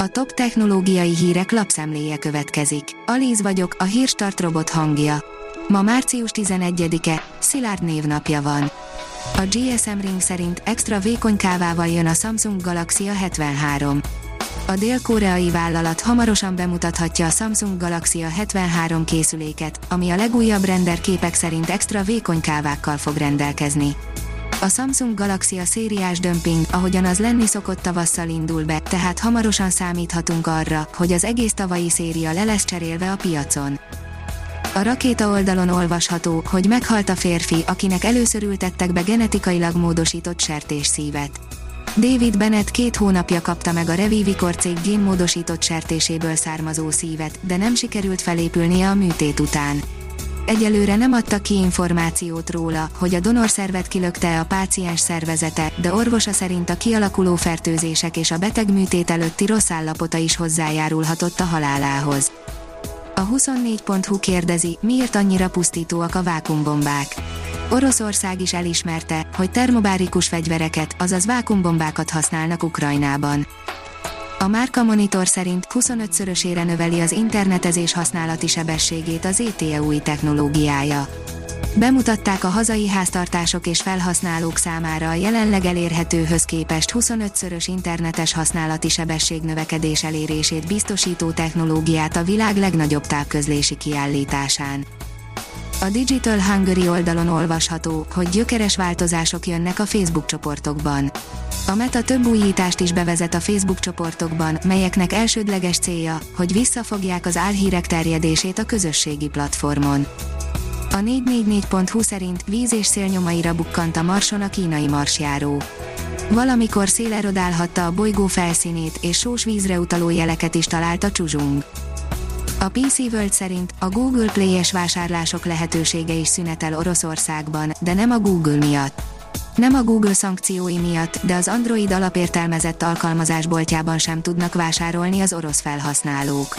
A top technológiai hírek lapszemléje következik. Alíz vagyok, a hírstart robot hangja. Ma március 11-e, Szilárd névnapja van. A GSM Ring szerint extra vékony kávával jön a Samsung Galaxy A73. A dél-koreai vállalat hamarosan bemutathatja a Samsung Galaxy A73 készüléket, ami a legújabb render képek szerint extra vékony kávákkal fog rendelkezni. A Samsung Galaxy a szériás dömping, ahogyan az lenni szokott tavasszal indul be, tehát hamarosan számíthatunk arra, hogy az egész tavalyi széria le lesz cserélve a piacon. A rakéta oldalon olvasható, hogy meghalt a férfi, akinek először ültettek be genetikailag módosított sertésszívet. David Bennett két hónapja kapta meg a Revivicor cég génmódosított sertéséből származó szívet, de nem sikerült felépülnie a műtét után. Egyelőre nem adta ki információt róla, hogy a donorszervet kilökte a páciens szervezete, de orvosa szerint a kialakuló fertőzések és a beteg műtét előtti rossz állapota is hozzájárulhatott a halálához. A 24.hu kérdezi, miért annyira pusztítóak a vákumbombák. Oroszország is elismerte, hogy termobárikus fegyvereket, azaz vákumbombákat használnak Ukrajnában. A Márka Monitor szerint 25-szörösére növeli az internetezés használati sebességét az ETE új technológiája. Bemutatták a hazai háztartások és felhasználók számára a jelenleg elérhetőhöz képest 25-szörös internetes használati sebesség növekedés elérését biztosító technológiát a világ legnagyobb távközlési kiállításán. A Digital Hungary oldalon olvasható, hogy gyökeres változások jönnek a Facebook csoportokban. A Meta több újítást is bevezet a Facebook csoportokban, melyeknek elsődleges célja, hogy visszafogják az álhírek terjedését a közösségi platformon. A 444.hu szerint víz és szélnyomaira bukkant a Marson a kínai marsjáró. Valamikor szél erodálhatta a bolygó felszínét, és sós vízre utaló jeleket is talált a csuzsung. A PC World szerint a Google Play-es vásárlások lehetősége is szünetel Oroszországban, de nem a Google miatt. Nem a Google szankciói miatt, de az Android alapértelmezett alkalmazásboltjában sem tudnak vásárolni az orosz felhasználók.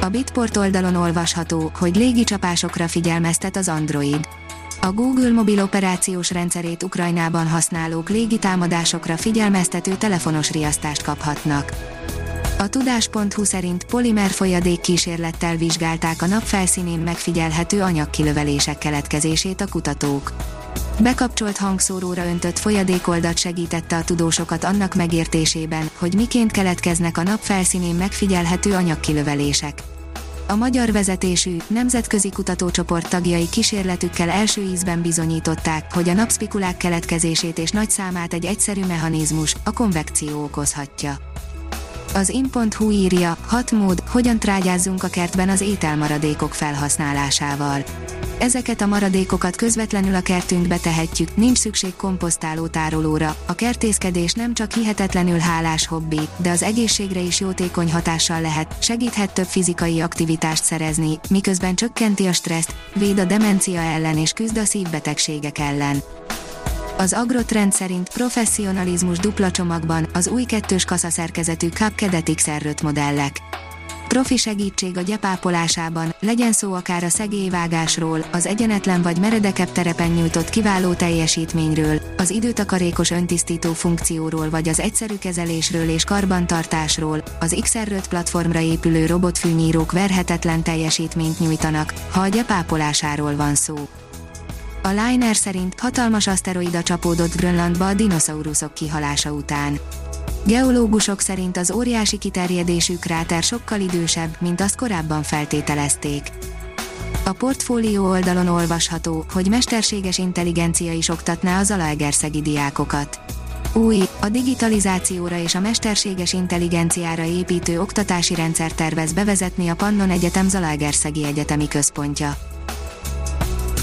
A Bitport oldalon olvasható, hogy légicsapásokra figyelmeztet az Android. A Google mobil operációs rendszerét Ukrajnában használók légitámadásokra figyelmeztető telefonos riasztást kaphatnak. A tudás.hu szerint polimer folyadék kísérlettel vizsgálták a nap felszínén megfigyelhető anyagkilövelések keletkezését a kutatók. Bekapcsolt hangszóróra öntött folyadékoldat segítette a tudósokat annak megértésében, hogy miként keletkeznek a nap felszínén megfigyelhető anyagkilövelések. A magyar vezetésű, nemzetközi kutatócsoport tagjai kísérletükkel első ízben bizonyították, hogy a napszpikulák keletkezését és nagy számát egy egyszerű mechanizmus, a konvekció okozhatja. Az in.hu írja, hat mód, hogyan trágyázzunk a kertben az ételmaradékok felhasználásával. Ezeket a maradékokat közvetlenül a kertünkbe tehetjük, nincs szükség komposztáló tárolóra. A kertészkedés nem csak hihetetlenül hálás hobbi, de az egészségre is jótékony hatással lehet, segíthet több fizikai aktivitást szerezni, miközben csökkenti a stresszt, véd a demencia ellen és küzd a szívbetegségek ellen. Az Agrotrend szerint professzionalizmus dupla csomagban az új kettős kaszaszerkezetű Cup XR modellek. Profi segítség a gyepápolásában, legyen szó akár a szegélyvágásról, az egyenetlen vagy meredekebb terepen nyújtott kiváló teljesítményről, az időtakarékos öntisztító funkcióról vagy az egyszerű kezelésről és karbantartásról, az XR5 platformra épülő robotfűnyírók verhetetlen teljesítményt nyújtanak, ha a gyepápolásáról van szó. A Liner szerint hatalmas aszteroida csapódott Grönlandba a dinoszauruszok kihalása után. Geológusok szerint az óriási kiterjedésű kráter sokkal idősebb, mint azt korábban feltételezték. A portfólió oldalon olvasható, hogy mesterséges intelligencia is oktatná az alaegerszegi diákokat. Új, a digitalizációra és a mesterséges intelligenciára építő oktatási rendszer tervez bevezetni a Pannon Egyetem Zalaegerszegi Egyetemi Központja.